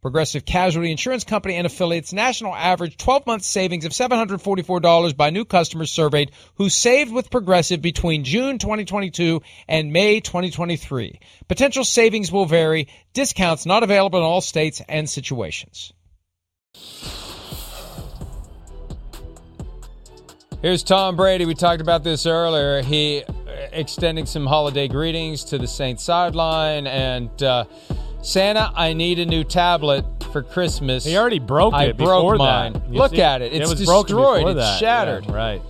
Progressive Casualty Insurance Company and affiliates national average 12 month savings of $744 by new customers surveyed who saved with Progressive between June 2022 and May 2023. Potential savings will vary. Discounts not available in all states and situations. Here's Tom Brady. We talked about this earlier. He uh, extending some holiday greetings to the Saints sideline and uh, Santa, I need a new tablet for Christmas. He already broke it. I broke mine. Look see, at it. It's it destroyed. It's shattered. Yeah, right.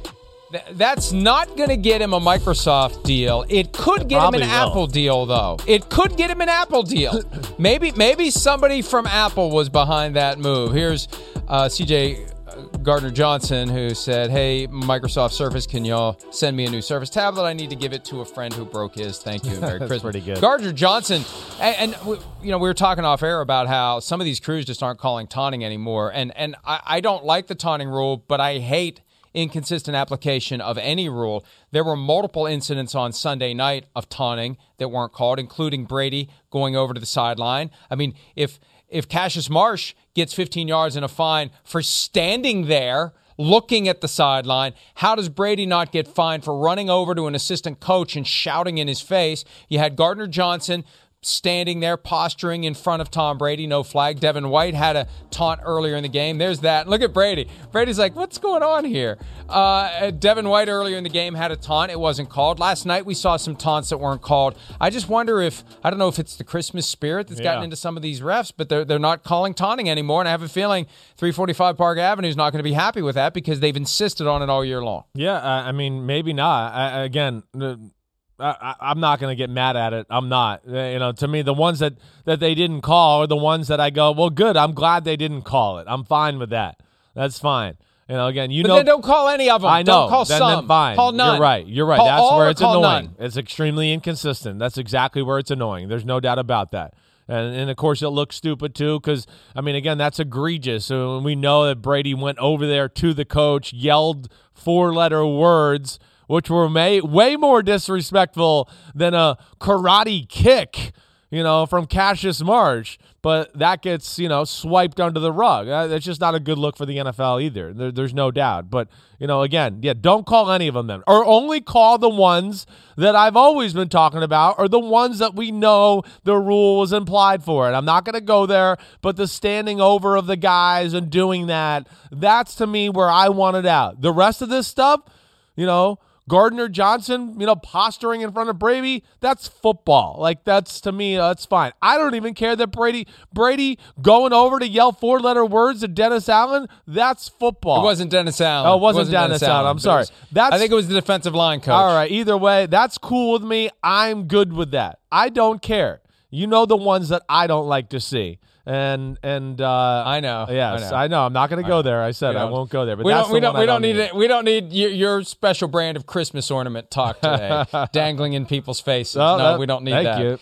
Th- that's not going to get him a Microsoft deal. It could it get him an will. Apple deal, though. It could get him an Apple deal. maybe, maybe somebody from Apple was behind that move. Here's uh, CJ Gardner Johnson, who said, "Hey, Microsoft Surface, can y'all send me a new Surface tablet? I need to give it to a friend who broke his. Thank you, Merry Christmas." pretty good. Gardner Johnson, and, and, you know, we were talking off air about how some of these crews just aren't calling taunting anymore, and and I, I don't like the taunting rule, but I hate inconsistent application of any rule. There were multiple incidents on Sunday night of taunting that weren't called, including Brady going over to the sideline. I mean, if if Cassius Marsh gets 15 yards and a fine for standing there looking at the sideline, how does Brady not get fined for running over to an assistant coach and shouting in his face? You had Gardner Johnson standing there posturing in front of Tom Brady, no flag. Devin White had a taunt earlier in the game. There's that. Look at Brady. Brady's like, what's going on here? Uh, Devin White earlier in the game had a taunt. It wasn't called. Last night we saw some taunts that weren't called. I just wonder if, I don't know if it's the Christmas spirit that's yeah. gotten into some of these refs, but they're, they're not calling taunting anymore. And I have a feeling 345 Park Avenue is not going to be happy with that because they've insisted on it all year long. Yeah, I mean, maybe not. I, again, I, am not going to get mad at it. I'm not. Uh, you know, to me, the ones that that they didn't call are the ones that I go, well, good. I'm glad they didn't call it. I'm fine with that. That's fine. You know, again, you but know, then don't call any of them. I know. Don't call then, some. Then fine. Call none. You're right. You're right. Call That's where it's annoying. None. It's extremely inconsistent. That's exactly where it's annoying. There's no doubt about that. And, and of course, it looks stupid too, because I mean, again, that's egregious. So we know that Brady went over there to the coach, yelled four-letter words which were may, way more disrespectful than a karate kick, you know, from Cassius Marsh. But that gets, you know, swiped under the rug. Uh, that's just not a good look for the NFL either. There, there's no doubt. But, you know, again, yeah, don't call any of them then. Or only call the ones that I've always been talking about or the ones that we know the rule was implied for. And I'm not going to go there, but the standing over of the guys and doing that, that's to me where I want it out. The rest of this stuff, you know, Gardner Johnson, you know, posturing in front of Brady, that's football. Like that's to me, uh, that's fine. I don't even care that Brady Brady going over to yell four letter words to Dennis Allen, that's football. It wasn't Dennis Allen. Oh, it wasn't, it wasn't Dennis, Dennis, Allen. I'm sorry. Was, that's I think it was the defensive line coach. All right, either way, that's cool with me. I'm good with that. I don't care. You know the ones that I don't like to see and and uh, I know. Yes, I know. I know. I'm not going to go there. I said I won't go there. But we don't. We don't. We don't, need. It, we don't need your, your, special brand of Christmas ornament talk today, dangling in people's faces. Oh, no, that, we don't need thank that. You.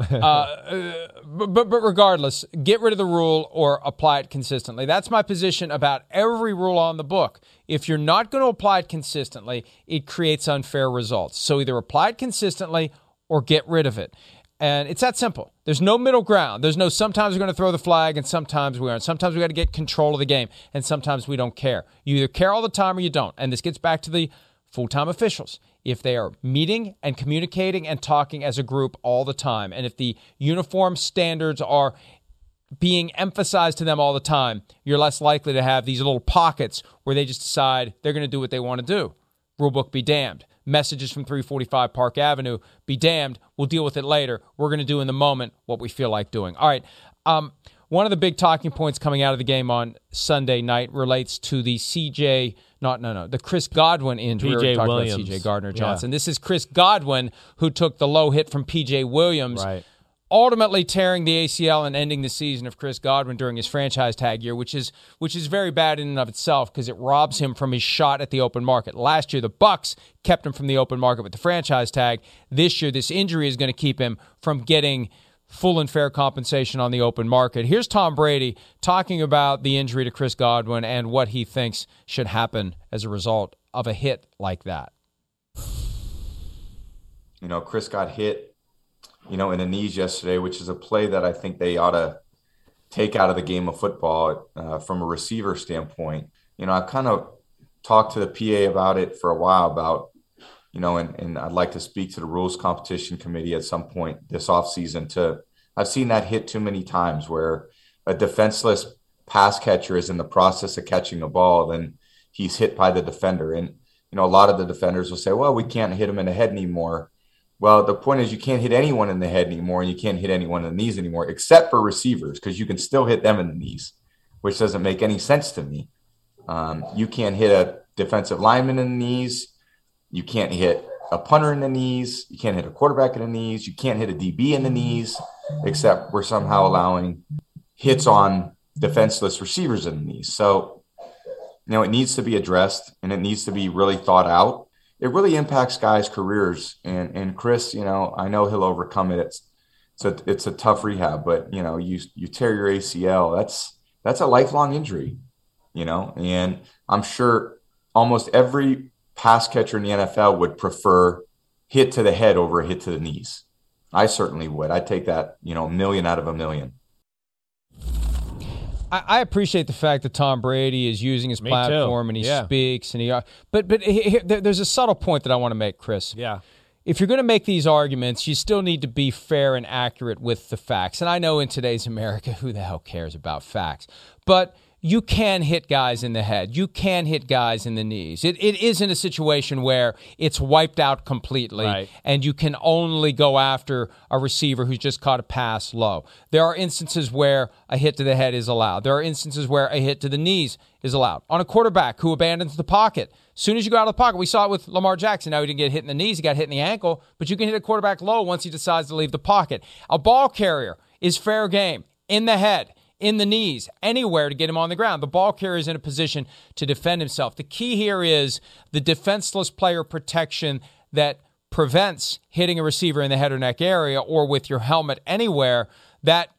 uh, uh but, but regardless, get rid of the rule or apply it consistently. That's my position about every rule on the book. if you're not going to apply it consistently, it creates unfair results. So either apply it consistently or get rid of it. And it's that simple. There's no middle ground. There's no sometimes we're going to throw the flag and sometimes we aren't. Sometimes we got to get control of the game and sometimes we don't care. You either care all the time or you don't. And this gets back to the full time officials. If they are meeting and communicating and talking as a group all the time, and if the uniform standards are being emphasized to them all the time, you're less likely to have these little pockets where they just decide they're going to do what they want to do. Rulebook be damned messages from 345 Park Avenue. Be damned. We'll deal with it later. We're going to do in the moment what we feel like doing. All right. Um, one of the big talking points coming out of the game on Sunday night relates to the CJ, not no no, the Chris Godwin injury. PJ Williams. CJ Gardner Johnson. Yeah. This is Chris Godwin who took the low hit from PJ Williams. Right ultimately tearing the ACL and ending the season of Chris Godwin during his franchise tag year, which is which is very bad in and of itself because it robs him from his shot at the open market. Last year, the Bucs kept him from the open market with the franchise tag. This year, this injury is going to keep him from getting full and fair compensation on the open market. Here's Tom Brady talking about the injury to Chris Godwin and what he thinks should happen as a result of a hit like that. You know, Chris got hit you know, in the knees yesterday, which is a play that I think they ought to take out of the game of football uh, from a receiver standpoint. You know, I've kind of talked to the PA about it for a while about, you know, and, and I'd like to speak to the rules competition committee at some point this offseason to I've seen that hit too many times where a defenseless pass catcher is in the process of catching a ball, then he's hit by the defender. And, you know, a lot of the defenders will say, well, we can't hit him in the head anymore. Well, the point is you can't hit anyone in the head anymore, and you can't hit anyone in the knees anymore, except for receivers, because you can still hit them in the knees, which doesn't make any sense to me. Um, you can't hit a defensive lineman in the knees. You can't hit a punter in the knees. You can't hit a quarterback in the knees. You can't hit a DB in the knees, except we're somehow allowing hits on defenseless receivers in the knees. So, you know, it needs to be addressed and it needs to be really thought out it really impacts guys' careers. And and Chris, you know, I know he'll overcome it. It's it's a it's a tough rehab, but you know, you you tear your ACL, that's that's a lifelong injury, you know. And I'm sure almost every pass catcher in the NFL would prefer hit to the head over a hit to the knees. I certainly would. I'd take that, you know, a million out of a million. I, appreciate the fact that Tom Brady is using his Me platform too. and he yeah. speaks and he. Uh, but but he, there's a subtle point that I want to make, Chris. Yeah. If you're going to make these arguments, you still need to be fair and accurate with the facts. And I know in today's America, who the hell cares about facts? But you can hit guys in the head. You can hit guys in the knees. It, it isn't a situation where it's wiped out completely right. and you can only go after a receiver who's just caught a pass low. There are instances where a hit to the head is allowed. There are instances where a hit to the knees is allowed. On a quarterback who abandons the pocket, as soon as you go out of the pocket, we saw it with Lamar Jackson. Now he didn't get hit in the knees, he got hit in the ankle, but you can hit a quarterback low once he decides to leave the pocket. A ball carrier is fair game in the head in the knees, anywhere to get him on the ground. The ball carrier is in a position to defend himself. The key here is the defenseless player protection that prevents hitting a receiver in the head or neck area or with your helmet anywhere. That,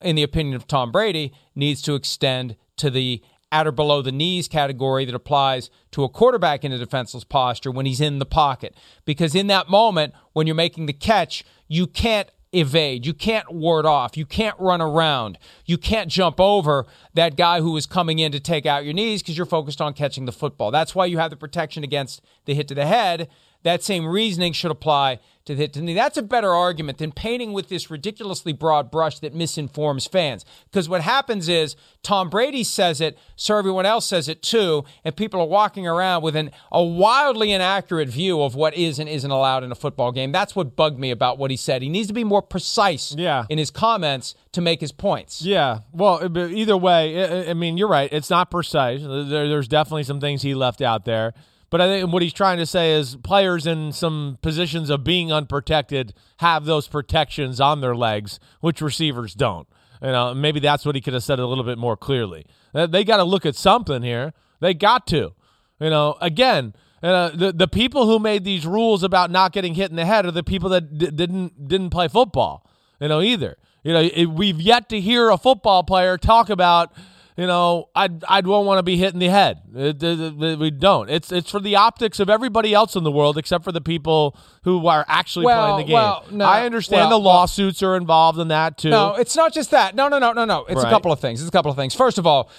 in the opinion of Tom Brady, needs to extend to the at or below the knees category that applies to a quarterback in a defenseless posture when he's in the pocket. Because in that moment, when you're making the catch, you can't evade. You can't ward off. You can't run around. You can't jump over that guy who is coming in to take out your knees because you're focused on catching the football. That's why you have the protection against the hit to the head. That same reasoning should apply to the. That's a better argument than painting with this ridiculously broad brush that misinforms fans. Because what happens is Tom Brady says it, so everyone else says it too, and people are walking around with an, a wildly inaccurate view of what is and isn't allowed in a football game. That's what bugged me about what he said. He needs to be more precise yeah. in his comments to make his points. Yeah. Well, uh, either way, I mean, you're right. It's not precise. there's definitely some things he left out there. But I think what he's trying to say is players in some positions of being unprotected have those protections on their legs, which receivers don't. You know, maybe that's what he could have said a little bit more clearly. Uh, they got to look at something here. They got to. You know, again, uh, the the people who made these rules about not getting hit in the head are the people that d- didn't didn't play football. You know, either. You know, it, we've yet to hear a football player talk about you know, I'd I'd won't want to be hit in the head. It- it- it- we don't. It's it's for the optics of everybody else in the world, except for the people who are actually Well, playing the game. well, no, I understand well, the lawsuits are involved in that too. No, it's not just that. No, no, no, no, no. It's Right. a couple of things. It's a couple of things. First of all,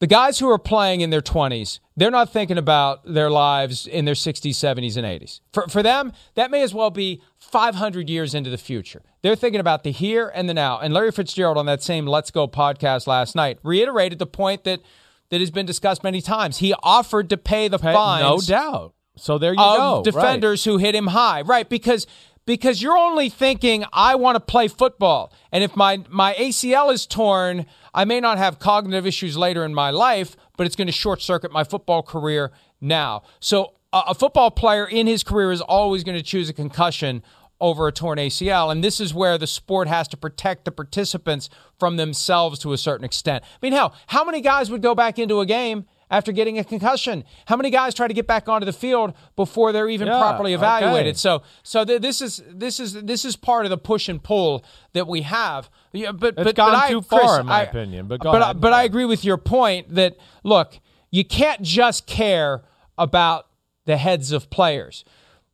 the guys who are playing in their 20s, they're not thinking about their lives in their 60s, 70s, and 80s. For, for them, that may as well be 500 years into the future. They're thinking about the here and the now. And Larry Fitzgerald on that same Let's Go podcast last night reiterated the point that, that has been discussed many times. He offered to pay the Hey, fines no doubt. So there you go. Right. defenders who hit him high. Right, because because you're only thinking I want to play football. And if my my ACL is torn, I may not have cognitive issues later in my life, but it's going to short circuit my football career now. So a, football player in his career is always going to choose a concussion over a torn ACL. And this is where the sport has to protect the participants from themselves to a certain extent. I mean, how how many guys would go back into a game after getting a concussion? How many guys try to get back onto the field before they're even Yeah, properly evaluated? okay. So so th- this is this is this is part of the push and pull that we have. Yeah, but It's but, gone but I, too far, Chris, in my I- opinion, but but, I, ahead. but I agree with your point that look, you can't just care about the heads of players.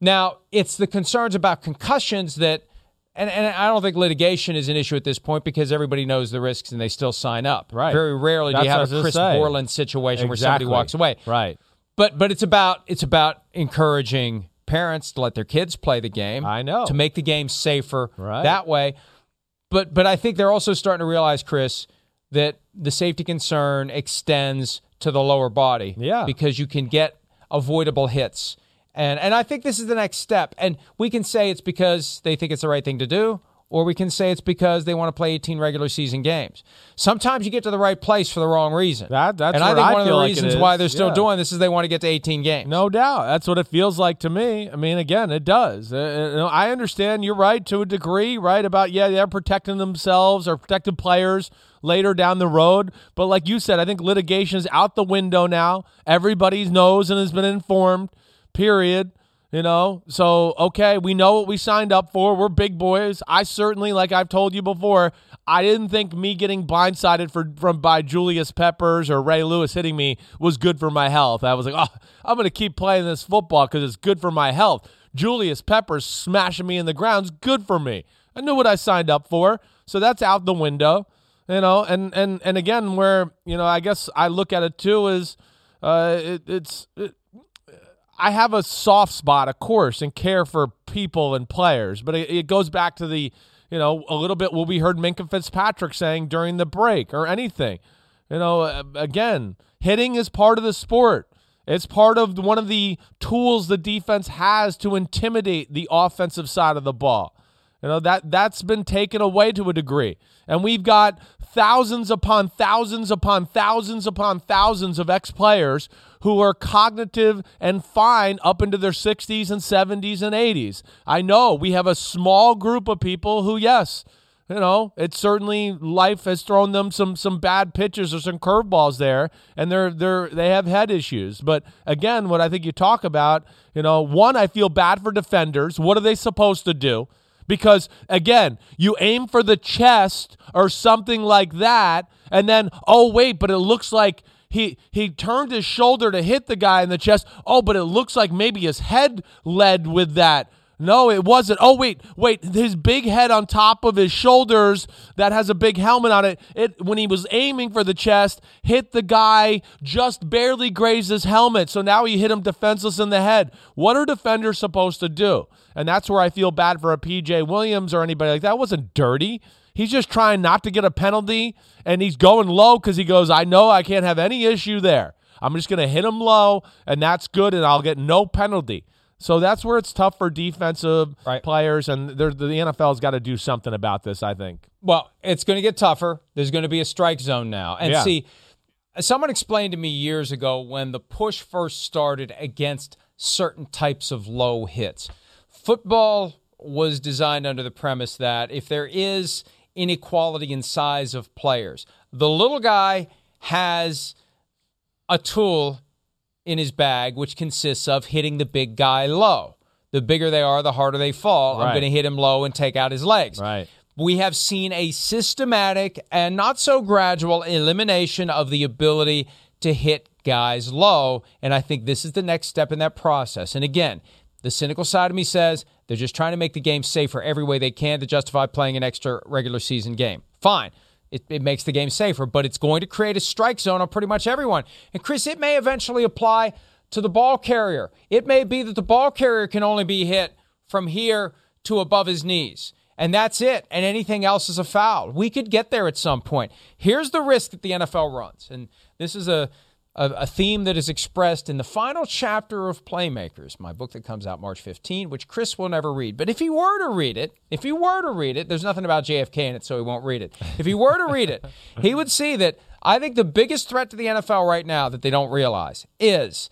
Now, it's the concerns about concussions that, and, and I don't think litigation is an issue at this point because everybody knows the risks and they still sign up. Right. Very rarely do you have a Chris. Borland situation where somebody walks away. Right. But but it's about it's about encouraging parents to let their kids play the game. I know. to make the game safer Right. that way. But but I think they're also starting to realize, Chris, that the safety concern extends to the lower body. Yeah. because you can get avoidable hits. And and I think this is the next step. And we can say it's because they think it's the right thing to do, or we can say it's because they want to play 18 regular season games. Sometimes you get to the right place for the wrong reason. That- that's and I think I one of the like reasons why they're still Yeah. doing this is they want to get to 18 games. No doubt. That's what it feels like to me. I mean, again, it does. Uh, I understand you're right to a degree, right? About, yeah, they're protecting themselves or protecting players later down the road. But like you said, I think litigation is out the window now. Everybody knows and has been informed, period. You know, so okay, we know what we signed up for. We're big boys. I certainly, like I've told you before, I didn't think me getting blindsided for from by Julius Peppers or Ray Lewis hitting me was good for my health. I was like, oh, I'm going to keep playing this football because it's good for my health. Julius Peppers smashing me in the ground's good for me. I knew what I signed up for, so that's out the window. You know, and and and again, where you know, I guess I look at it too is, uh, it, it's. It, I have a soft spot, of course, and care for people and players, but it, it goes back to the, you know, a little bit what we heard Minkah Fitzpatrick saying during the break or anything. You know, again, hitting is part of the sport. It's part of one of the tools the defense has to intimidate the offensive side of the ball. You know that that's been taken away to a degree, and we've got thousands upon thousands upon thousands upon thousands of ex players who are cognitive and fine up into their 60s and 70s and 80s. I know we have a small group of people who, yes, you know, it's certainly life has thrown them some some bad pitches or some curveballs there, and they're they're they have head issues. But again, what I think you talk about, you know, one, I feel bad for defenders. What are they supposed to do? Because again, you aim for the chest or something like that, and then oh wait, but it looks like he he turned his shoulder to hit the guy in the chest. Oh, but it looks like maybe his head led with that. No, it wasn't. Oh wait, wait, his big head on top of his shoulders that has a big helmet on it. It when he was aiming for the chest, hit the guy, just barely grazed his helmet. So now he hit him defenseless in the head. What are defenders supposed to do? And that's where I feel bad for a PJ Williams or anybody like that. It wasn't dirty. He's just trying not to get a penalty and he's going low because he goes, I know I can't have any issue there. I'm just going to hit him low and that's good and I'll get no penalty. So that's where it's tough for defensive Right. players, and the NFL's got to do something about this. I think. Well, it's going to get tougher. There's going to be a strike zone now. And Yeah. see, someone explained to me years ago when the push first started against certain types of low hits. Football was designed under the premise that if there is inequality in size of players, the little guy has a tool in his bag which consists of hitting the big guy low. The bigger they are, the harder they fall. I'm going to hit him low and take out his legs. Right. we have seen a systematic and not so gradual elimination of the ability to hit guys low. And I think this is the next step in that process. And again, the cynical side of me says they're just trying to make the game safer every way they can to justify playing an extra regular season game. Fine. It, it, makes the game safer, but it's going to create a strike zone on pretty much everyone. And Chris, it may eventually apply to the ball carrier. It may be that the ball carrier can only be hit from here to above his knees. And that's it. And anything else is a foul. We could get there at some point. Here's the risk that the NFL runs. And this is a a, a, theme that is expressed in the final chapter of Playmakers, my book that comes out March 15, which Chris will never read. But if he were to read it, if he were to read it, there's nothing about JFK in it, so he won't read it. If he were to read it, he would see that I think the biggest threat to the NFL right now that they don't realize is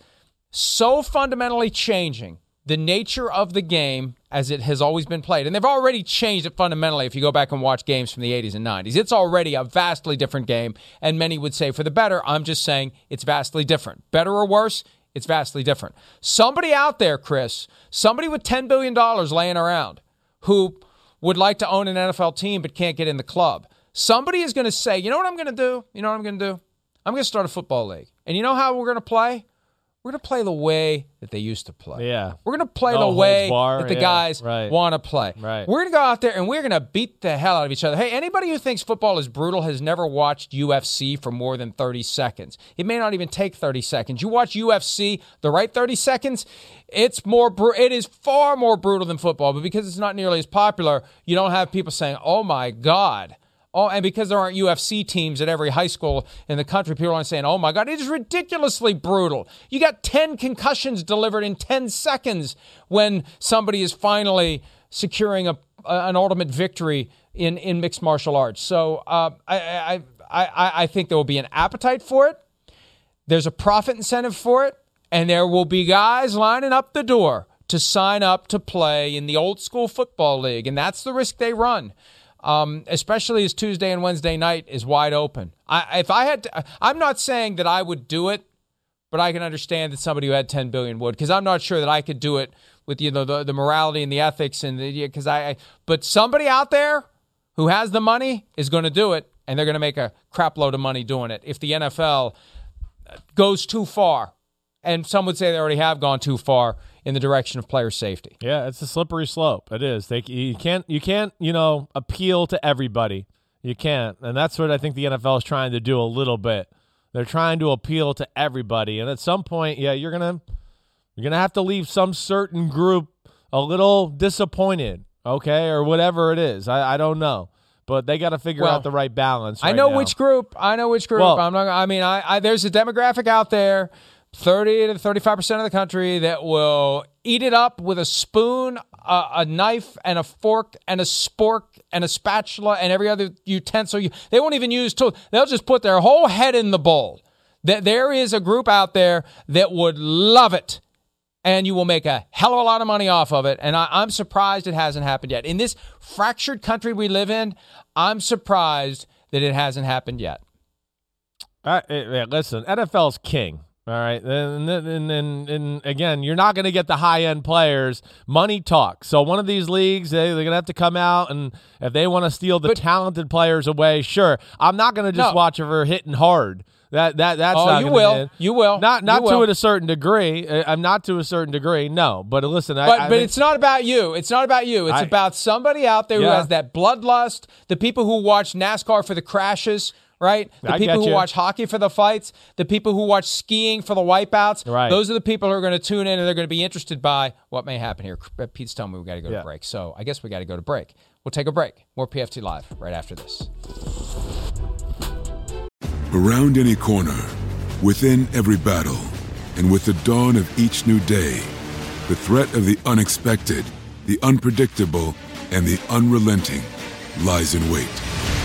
so fundamentally changing the nature of the game as it has always been played. And they've already changed it fundamentally if you go back and watch games from the 80s and 90s. It's already a vastly different game, and many would say for the better. I'm just saying it's vastly different. Better or worse, it's vastly different. Somebody out there, Chris, somebody with $10 billion laying around who would like to own an NFL team but can't get in the club. Somebody is going to say, you know what I'm going to do? You know what I'm going to do? I'm going to start a football league. And you know how we're going to play? We're going to play the way that they used to play. Yeah. We're going to play no the way bar, that the yeah, guys right. want to play. Right. We're going to go out there and we're going to beat the hell out of each other. Hey, anybody who thinks football is brutal has never watched UFC for more than 30 seconds. It may not even take 30 seconds. You watch UFC the right 30 seconds, it's more br- it is far more brutal than football, but because it's not nearly as popular, you don't have people saying, "Oh my god." Oh, and because there aren't UFC teams at every high school in the country, people aren't saying, oh my God, it is ridiculously brutal. You got 10 concussions delivered in 10 seconds when somebody is finally securing a, an ultimate victory in, in mixed martial arts. So uh, I, I, I, I think there will be an appetite for it. There's a profit incentive for it. And there will be guys lining up the door to sign up to play in the old school football league. And that's the risk they run um, especially as Tuesday and Wednesday night is wide open. I, if I had, to, I'm not saying that I would do it, but I can understand that somebody who had 10 billion would, because I'm not sure that I could do it with you know the, the morality and the ethics and the because I, I, but somebody out there who has the money is going to do it, and they're going to make a crap load of money doing it. If the NFL goes too far, and some would say they already have gone too far in the direction of player safety. Yeah, it's a slippery slope. It is. They you can't you can't you know appeal to everybody. You can't, and that's what I think the NFL is trying to do a little bit. They're trying to appeal to everybody, and at some point, yeah, you're gonna you're gonna have to leave some certain group a little disappointed, okay, or whatever it is. I, I don't know but they got to figure well, out the right balance. Right I know now. which group. I know which group. Well, I'm not. I mean, I, I, there's a demographic out there 30 to 35% of the country that will eat it up with a spoon, a, a, knife, and a fork, and a spork, and a spatula, and every other utensil. They won't even use tools. They'll just put their whole head in the bowl. That There is a group out there that would love it, and you will make a hell of a lot of money off of it. And I, I'm surprised it hasn't happened yet. In this fractured country we live in, I'm surprised that it hasn't happened yet. Uh, listen, NFL's king. All right, and and and, and again, you're not going to get the high end players. Money talks. So one of these leagues, they, they're going to have to come out, and if they want to steal the but, talented players away, sure. I'm not going to just no. watch her hitting hard. That that that's oh, not you will, you will, not not you to will. a certain degree. Uh, I'm not to a certain degree, no. But listen, but I, but it's not about you. It's not about you. It's I, about somebody out there yeah. who has that bloodlust. The people who watch NASCAR for the crashes right? The I people who watch hockey for the fights, the people who watch skiing for the wipeouts. Right. Those are the people who are going to tune in and they're going to be interested by what may happen here. Pete's telling me we got to go yeah. to break. So I guess we got to go to break. We'll take a break. More PFT Live right after this. Around any corner, within every battle, and with the dawn of each new day, the threat of the unexpected, the unpredictable, and the unrelenting lies in wait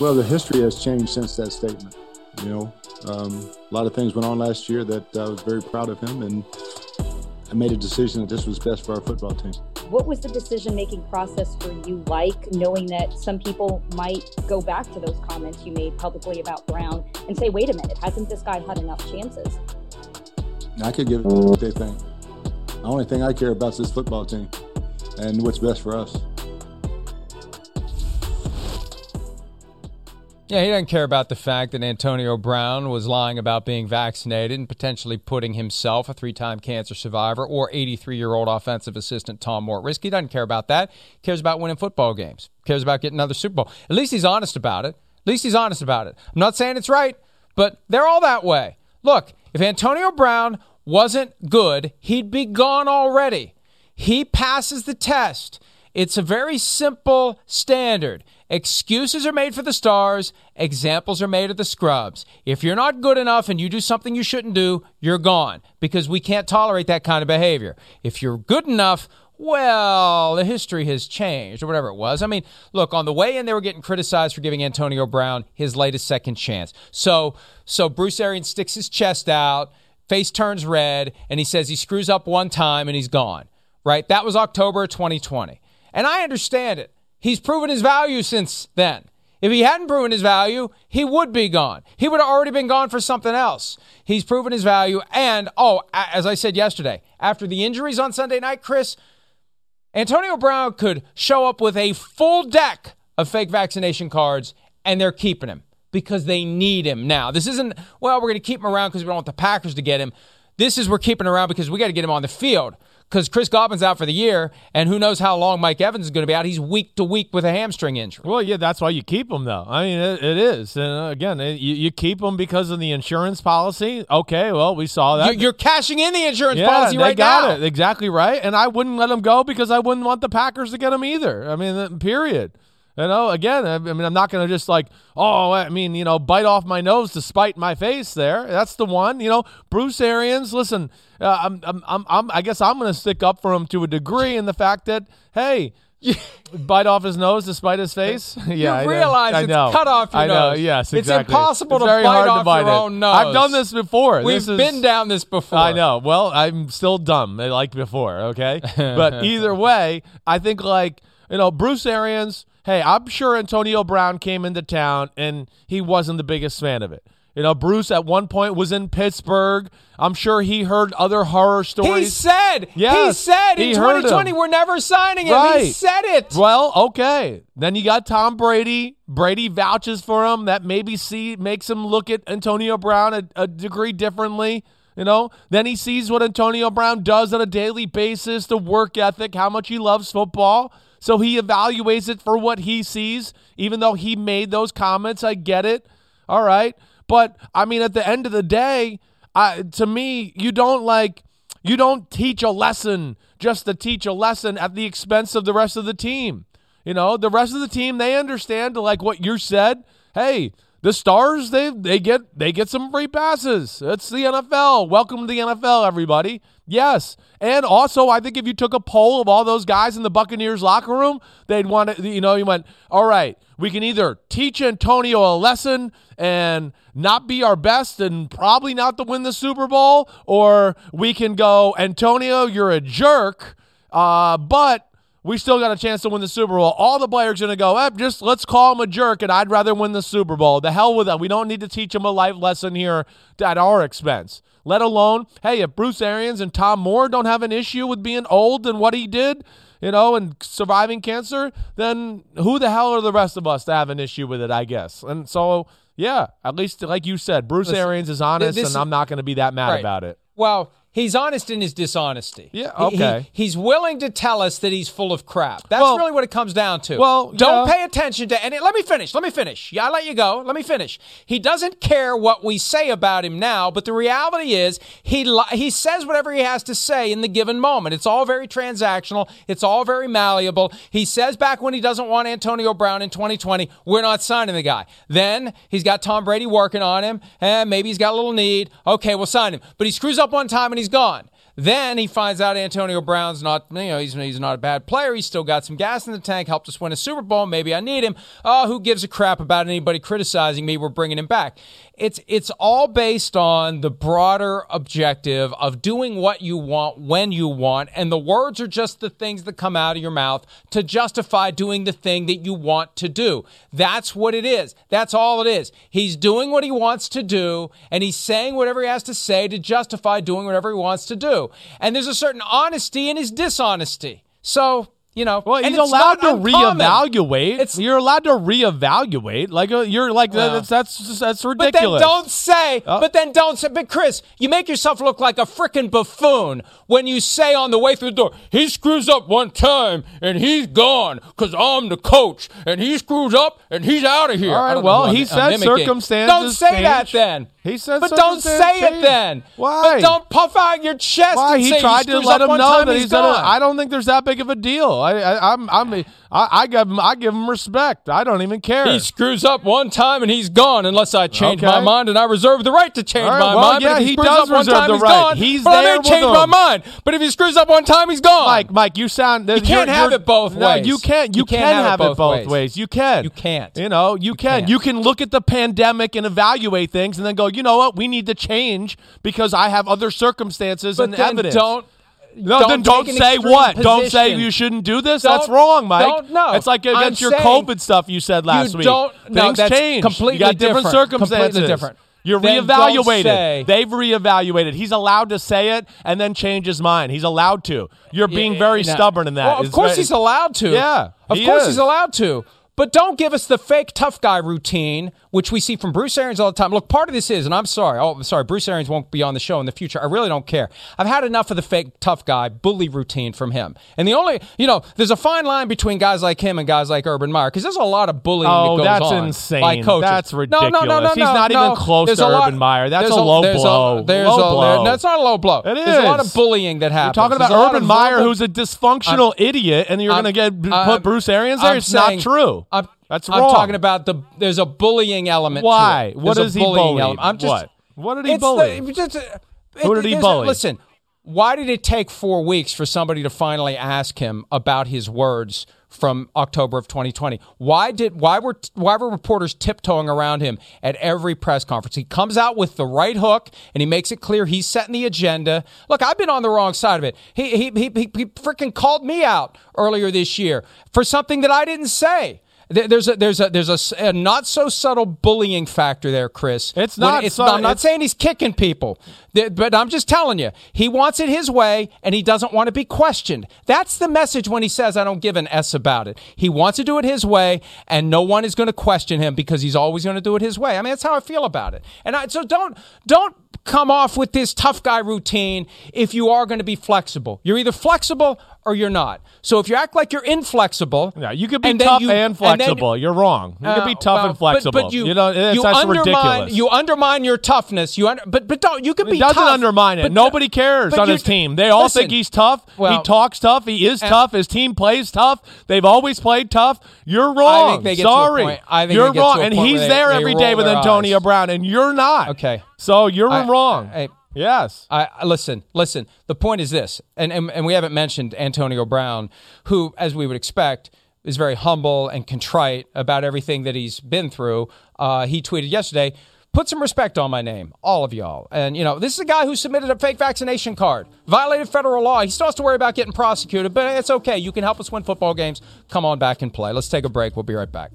Well, the history has changed since that statement. You know, um, a lot of things went on last year that I was very proud of him, and I made a decision that this was best for our football team. What was the decision making process for you like, knowing that some people might go back to those comments you made publicly about Brown and say, wait a minute, hasn't this guy had enough chances? I could give it what they think. The only thing I care about is this football team and what's best for us. Yeah, he doesn't care about the fact that Antonio Brown was lying about being vaccinated and potentially putting himself, a three time cancer survivor, or 83 year old offensive assistant Tom Moore at risk. He doesn't care about that. He cares about winning football games, he cares about getting another Super Bowl. At least he's honest about it. At least he's honest about it. I'm not saying it's right, but they're all that way. Look, if Antonio Brown wasn't good, he'd be gone already. He passes the test. It's a very simple standard. Excuses are made for the stars, examples are made of the scrubs. If you're not good enough and you do something you shouldn't do, you're gone because we can't tolerate that kind of behavior. If you're good enough, well, the history has changed or whatever it was. I mean, look, on the way in they were getting criticized for giving Antonio Brown his latest second chance. So, so Bruce Arians sticks his chest out, face turns red, and he says he screws up one time and he's gone. Right? That was October 2020. And I understand it. He's proven his value since then. If he hadn't proven his value, he would be gone. He would have already been gone for something else. He's proven his value. And, oh, as I said yesterday, after the injuries on Sunday night, Chris, Antonio Brown could show up with a full deck of fake vaccination cards, and they're keeping him because they need him now. This isn't, well, we're going to keep him around because we don't want the Packers to get him. This is we're keeping around because we got to get him on the field because Chris Godwin's out for the year, and who knows how long Mike Evans is going to be out. He's week to week with a hamstring injury. Well, yeah, that's why you keep him, though. I mean, it, it is. And uh, again, it, you, you, keep him because of the insurance policy. Okay, well, we saw that. You're, you're cashing in the insurance yeah, policy right got now. It. Exactly right. And I wouldn't let him go because I wouldn't want the Packers to get him either. I mean, period. You know, again, I mean, I'm not going to just like, oh, I mean, you know, bite off my nose to spite my face there. That's the one. You know, Bruce Arians, listen, uh, I'm, I'm, I'm, I'm, I guess I'm going to stick up for him to a degree in the fact that, hey, bite off his nose to spite his face. yeah, you realize I know. it's cut off your I know. nose. Yes, It's impossible it's to bite off to bite your it. own nose. I've done this before. We've This is- been down this before. I know. Well, I'm still dumb like before, okay? but either way, I think like, you know, Bruce Arians, hey, I'm sure Antonio Brown came into town and he wasn't the biggest fan of it. You know, Bruce at one point was in Pittsburgh. I'm sure he heard other horror stories. He said, he said in he heard 2020 him. we're never signing him. He said it. Well, okay. Then you got Tom Brady. Brady vouches for him. That maybe see makes him look at Antonio Brown a, a degree differently. You know, then he sees what Antonio Brown does on a daily basis, the work ethic, how much he loves football. So he evaluates it for what he sees, even though he made those comments. I get it. All right. But I mean, at the end of the day, I, to me, you don't like, you don't teach a lesson just to teach a lesson at the expense of the rest of the team. You know, the rest of the team, they understand like what you said. Hey, the stars, they they get they get some free passes. It's the NFL. Welcome to the NFL, everybody. Yes. And also, I think if you took a poll of all those guys in the Buccaneers locker room, they'd want to, you know, you went, all right, we can either teach Antonio a lesson and not be our best and probably not to win the Super Bowl, or we can go, Antonio, you're a jerk, uh, but we still got a chance to win the Super Bowl. All the players going to go, eh, just let's call him a jerk, and I'd rather win the Super Bowl. The hell with that. We don't need to teach him a life lesson here at our expense. Let alone, hey, if Bruce Arians and Tom Moore don't have an issue with being old and what he did, you know, and surviving cancer, then who the hell are the rest of us to have an issue with it, I guess. And so, yeah, at least like you said, Bruce Listen, Arians is honest, this- and I'm not going to be that mad Right. about it. Well, he's honest in his dishonesty. Yeah, He- he- okay. he's willing to tell us that he's full of crap. That's Well- really what it comes down to. Well, don't yeah. pay attention to any. Let me finish. Let me finish. Yeah, I let you go. Let me finish. He doesn't care what we say about him now, but the reality is he li- he says whatever he has to say in the given moment. It's all very transactional. It's all very malleable. He says back when he doesn't want Antonio Brown in 2020, we're not signing the guy. Then he's got Tom Brady working on him, and maybe he's got a little need. Okay, we'll sign him. But he screws up one time and he's gone. Then he finds out Antonio Brown's not, you know, he's, he's not a bad player. He's still got some gas in the tank, helped us win a Super Bowl. Maybe I need him. Oh, who gives a crap about anybody criticizing me? We're bringing him back. It's it's all based on the broader objective of doing what you want when you want, and the words are just the things that come out of your mouth to justify doing the thing that you want to do. That's what it is. That's all it is. He's doing what he wants to do, and he's saying whatever he has to say to justify doing whatever he wants to do. And there's a certain honesty in his dishonesty. So, you know, Well, he's allowed to uncommon. reevaluate. It's- you're allowed to reevaluate. Like uh, you're like Well. that's that's that's But ridiculous. then don't say, Oh. but then don't say, but Chris, you make yourself look like a frickin' buffoon when you say on the way through the door, he screws up one time and he's gone because I'm the coach and he screws up and he's out of here. All right. Well, he said circumstances. Don't say that then. He said, but don't say it then. Why? But don't puff out your chest. Why he tried to let him know that he's gonna. gone. I don't think there's that big of a deal. I, I I'm I'm I, I give him I give him respect. I don't even care. He screws up one time and he's gone unless I change my mind and I reserve the right to change right, my well, mind. yeah, but if he, he does reserve time, the he's right. gone. He's well, I there may change him. my mind. But if he screws up one time, he's gone. Mike, Mike, you sound. You can't have it both no, ways. You can't. You, You can't have it have both it both ways. ways. You can. You can't. You know, you, can. You can look at the pandemic and evaluate things, and then go. You know what? We need to change because I have other circumstances But and then evidence. don't. No, then don't say what. Don't say you shouldn't do this. Don't- that's wrong, Mike. don't- no. It's like I'm against your saying COVID stuff you said last you week. don't- no, Things that's change. completely you got different, different. Completely circumstances. different. You're Then don't reevaluated. say- They've reevaluated. He's allowed to say it and then change his mind. He's allowed to. You're being very No. stubborn in that. Well, of It's course very- he's allowed to. Yeah, Of he course is. he's allowed to. But don't give us the fake tough guy routine, which we see from Bruce Arians all the time. Look, part of this is, and I'm sorry, oh, I'm sorry, Bruce Arians won't be on the show in the future. I really don't care. I've had enough of the fake tough guy bully routine from him. And the only, you know, there's a fine line between guys like him and guys like Urban Meyer because there's a lot of bullying Oh, that goes that's on insane. by coaches. That's ridiculous. No, no, no, no. He's not no. even close There's to a lot- Urban Meyer. That's a low there's blow. there's Low a, blow. That's not a low blow. It There's a lot of bullying that happens. You're talking about There's Urban Meyer, who's a dysfunctional idiot, and you're going to get I'm- put Bruce Arians there. I'm It's saying- not true. I'm, That's I'm talking about the there's a bullying element. to Why? it. What is he bullying element. I'm just What? What did he bully? the- just, uh, Who did he a- bully? listen, why did it take four weeks for somebody to finally ask him about his words from October of 2020? Why did why were why were reporters tiptoeing around him at every press conference? He comes out with the right hook and he makes it clear he's setting the agenda. Look, I've been on the wrong side of it. He he he, he, he freaking called me out earlier this year for something that I didn't say. There- There's a there's a there's a a, not so subtle bullying factor there, Chris. It's When not It's su- I'm not it's- saying he's kicking people, but I'm just telling you, he wants it his way, and he doesn't want to be questioned. That's the message when he says, "I don't give an s about it." He wants to do it his way, and no one is going to question him because he's always going to do it his way. I mean, that's how I feel about it. And I, so don't don't come off with this tough guy routine if you are going to be flexible. You're either flexible or you're not. So if you act like you're inflexible, Yeah, you could be and tough you- and and then- flexible. You're wrong. You could be uh, tough well, and flexible. But, but you, know, it's, you that's undermine, ridiculous. You undermine your toughness. You under, but but don't you It be doesn't tough, undermine it. but- Nobody cares on his team. They all listen, think he's tough. he talks tough. He is and- tough. His team plays tough. They've always played tough. You're wrong. think they get to a Sorry. I you're they get to wrong. and he's they- there they every with Antonio eyes. Brown, and you're not. Okay. So you're I- wrong. I- yes. I, I- listen, listen. The point is this, and, and and we haven't mentioned Antonio Brown, who, as we would expect, is very humble and contrite about everything that he's been through. Uh, he tweeted yesterday. Put some respect on my name, all of y'all. And, you know, this is a guy who submitted a fake vaccination card, violated federal law. He still has to worry about getting prosecuted, but it's okay. You can help us win football games. Come on back and play. Let's take a break. We'll be right back.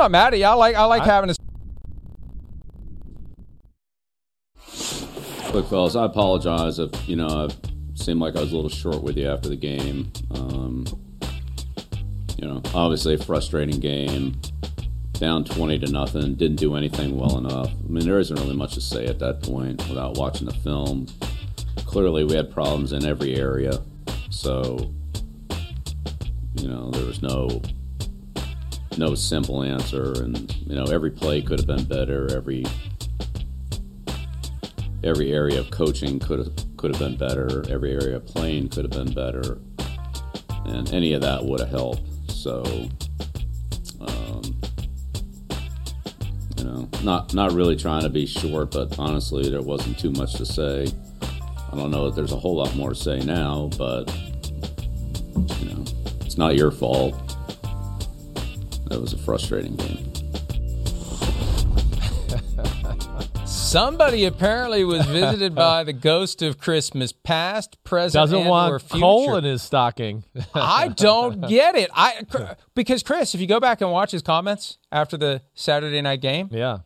Not mad at you. I like I like I, having this. Look, fellas, I apologize if you know I seemed like I was a little short with you after the game. Um, you know, obviously a frustrating game. Down twenty to nothing, didn't do anything well enough. I mean, there isn't really much to say at that point without watching the film. Clearly, we had problems in every area, so you know there was no no simple answer, and you know every play could have been better. Every every area of coaching could have could have been better. Every area of playing could have been better, and any of that would have helped. So, um, you know, not not really trying to be short, but honestly, there wasn't too much to say. I don't know that there's a whole lot more to say now, but you know, it's not your fault. That was a frustrating game. Somebody apparently was visited by the ghost of Christmas past, present, Doesn't want or future. coal in his stocking. I don't get it. I because Chris, if you go back and watch his comments after the Saturday night game, yeah,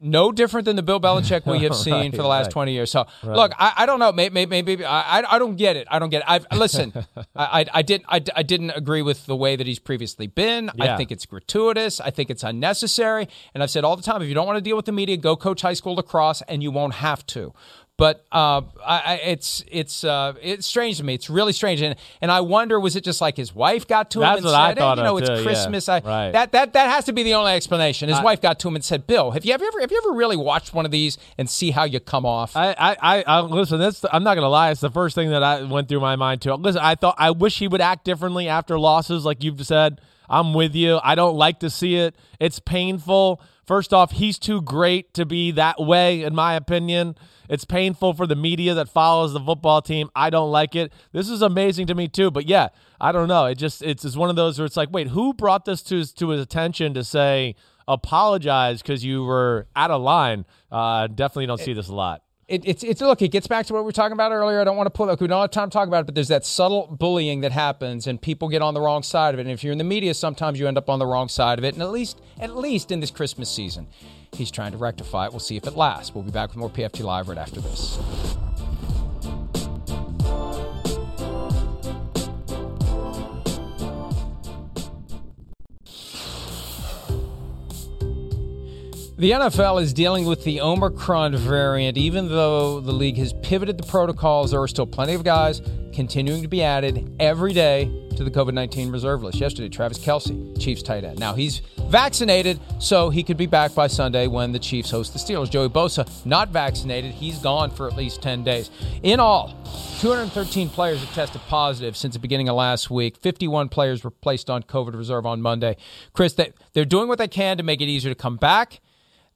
no different than the Bill Belichick we have seen right, for the last right. 20 years. So, right. look, I, I, don't know. Maybe, maybe, maybe I, I don't get it. I don't get it. I've, listen, I, I, I, didn't, I, I didn't agree with the way that he's previously been. Yeah. I think it's gratuitous. I think it's unnecessary. And I've said all the time if you don't want to deal with the media, go coach high school lacrosse and you won't have to. But uh, I, it's it's uh, it's strange to me. It's really strange, and and I wonder was it just like his wife got to him That's and what said, I thought hey, you know, it's too, Christmas. Yeah. I, right. That that that has to be the only explanation. His I, wife got to him and said, "Bill, have you ever have you ever really watched one of these and see how you come off?" I I, I listen. That's I'm not gonna lie. It's the first thing that I went through my mind too. Listen, I thought I wish he would act differently after losses, like you've said. I'm with you. I don't like to see it. It's painful. First off, he's too great to be that way, in my opinion. It's painful for the media that follows the football team. I don't like it. This is amazing to me too. But yeah, I don't know. It just it's, it's one of those where it's like, wait, who brought this to his, to his attention to say apologize because you were out of line? Uh, definitely don't see this a lot it, it's it's look. It gets back to what we were talking about earlier. I don't want to pull. Look, we don't have time to talk about it, but there's that subtle bullying that happens, and people get on the wrong side of it. And if you're in the media, sometimes you end up on the wrong side of it. And at least, at least in this Christmas season, he's trying to rectify it. We'll see if it lasts. We'll be back with more PFT Live right after this. The NFL is dealing with the Omicron variant, even though the league has pivoted the protocols. There are still plenty of guys continuing to be added every day to the COVID 19 reserve list. Yesterday, Travis Kelce, Chiefs tight end. Now, he's vaccinated, so he could be back by Sunday when the Chiefs host the Steelers. Joey Bosa, not vaccinated. He's gone for at least 10 days. In all, 213 players have tested positive since the beginning of last week. 51 players were placed on COVID reserve on Monday. Chris, they, they're doing what they can to make it easier to come back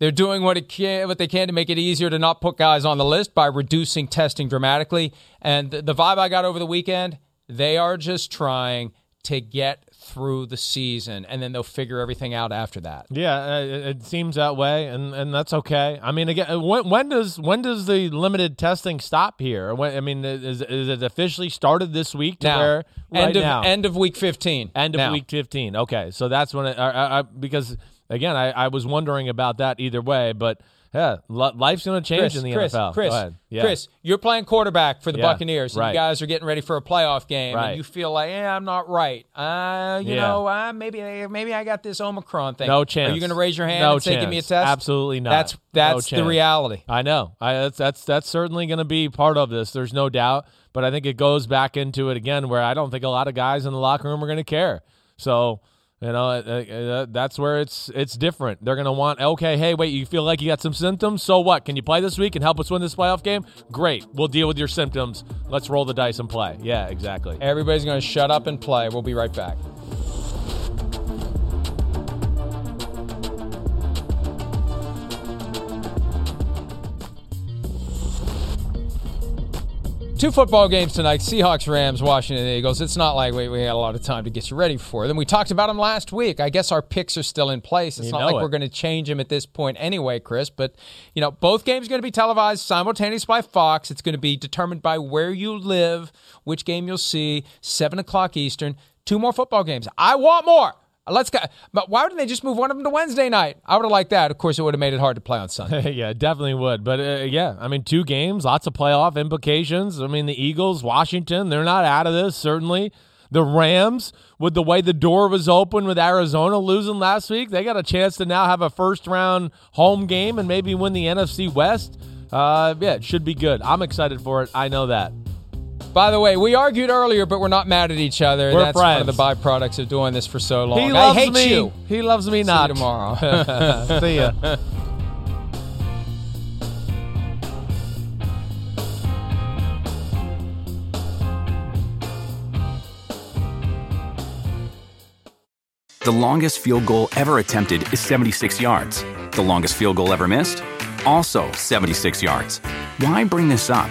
they're doing what, can, what they can to make it easier to not put guys on the list by reducing testing dramatically. And the, vibe I got over the weekend, they are just trying to get through the season, and then they'll figure everything out after that. Yeah, uh, it seems that way, and, and that's okay. I mean, again, when, when does when does the limited testing stop here? When, I mean, is, is it officially started this week? To now, where right end of now? end of week fifteen. End of now. week fifteen. Okay, so that's when it uh, uh, because again, I, I was wondering about that either way, but yeah, life's going to change Chris, in the Chris, NFL. Chris, yeah. Chris, you're playing quarterback for the yeah, Buccaneers, and right. you guys are getting ready for a playoff game, right. and you feel like, yeah, I'm not right. Uh, you yeah. know, uh, maybe maybe I got this Omicron thing. No chance. Are you going to raise your hand no and say, "Give me a test"? Absolutely not. That's that's no the reality. I know. I, that's that's that's certainly going to be part of this. There's no doubt. But I think it goes back into it again, where I don't think a lot of guys in the locker room are going to care. So you know, uh, uh, that's where it's it's different. They're going to want, okay, hey, wait, you feel like you got some symptoms? So what? Can you play this week and help us win this playoff game? Great. We'll deal with your symptoms. Let's roll the dice and play. Yeah, exactly. Everybody's going to shut up and play. We'll be right back. Two football games tonight Seahawks, Rams, Washington Eagles. It's not like we, we had a lot of time to get you ready for them. We talked about them last week. I guess our picks are still in place. It's You not like it. we're going to change them at this point anyway, Chris. But, you know, both games are going to be televised simultaneously by Fox. It's going to be determined by where you live, which game you'll see, 7 o'clock Eastern. Two more football games. I want more. Let's go. But why didn't they just move one of them to Wednesday night? I would have liked that. Of course, it would have made it hard to play on Sunday. yeah, definitely would. But uh, yeah, I mean, two games, lots of playoff implications. I mean, the Eagles, Washington, they're not out of this, certainly. The Rams, with the way the door was open with Arizona losing last week, they got a chance to now have a first round home game and maybe win the NFC West. Uh, yeah, it should be good. I'm excited for it. I know that. By the way, we argued earlier, but we're not mad at each other. We're That's one of the byproducts of doing this for so long. He I loves hate me. you. He loves me See not. you tomorrow. See ya. The longest field goal ever attempted is 76 yards. The longest field goal ever missed? Also 76 yards. Why bring this up?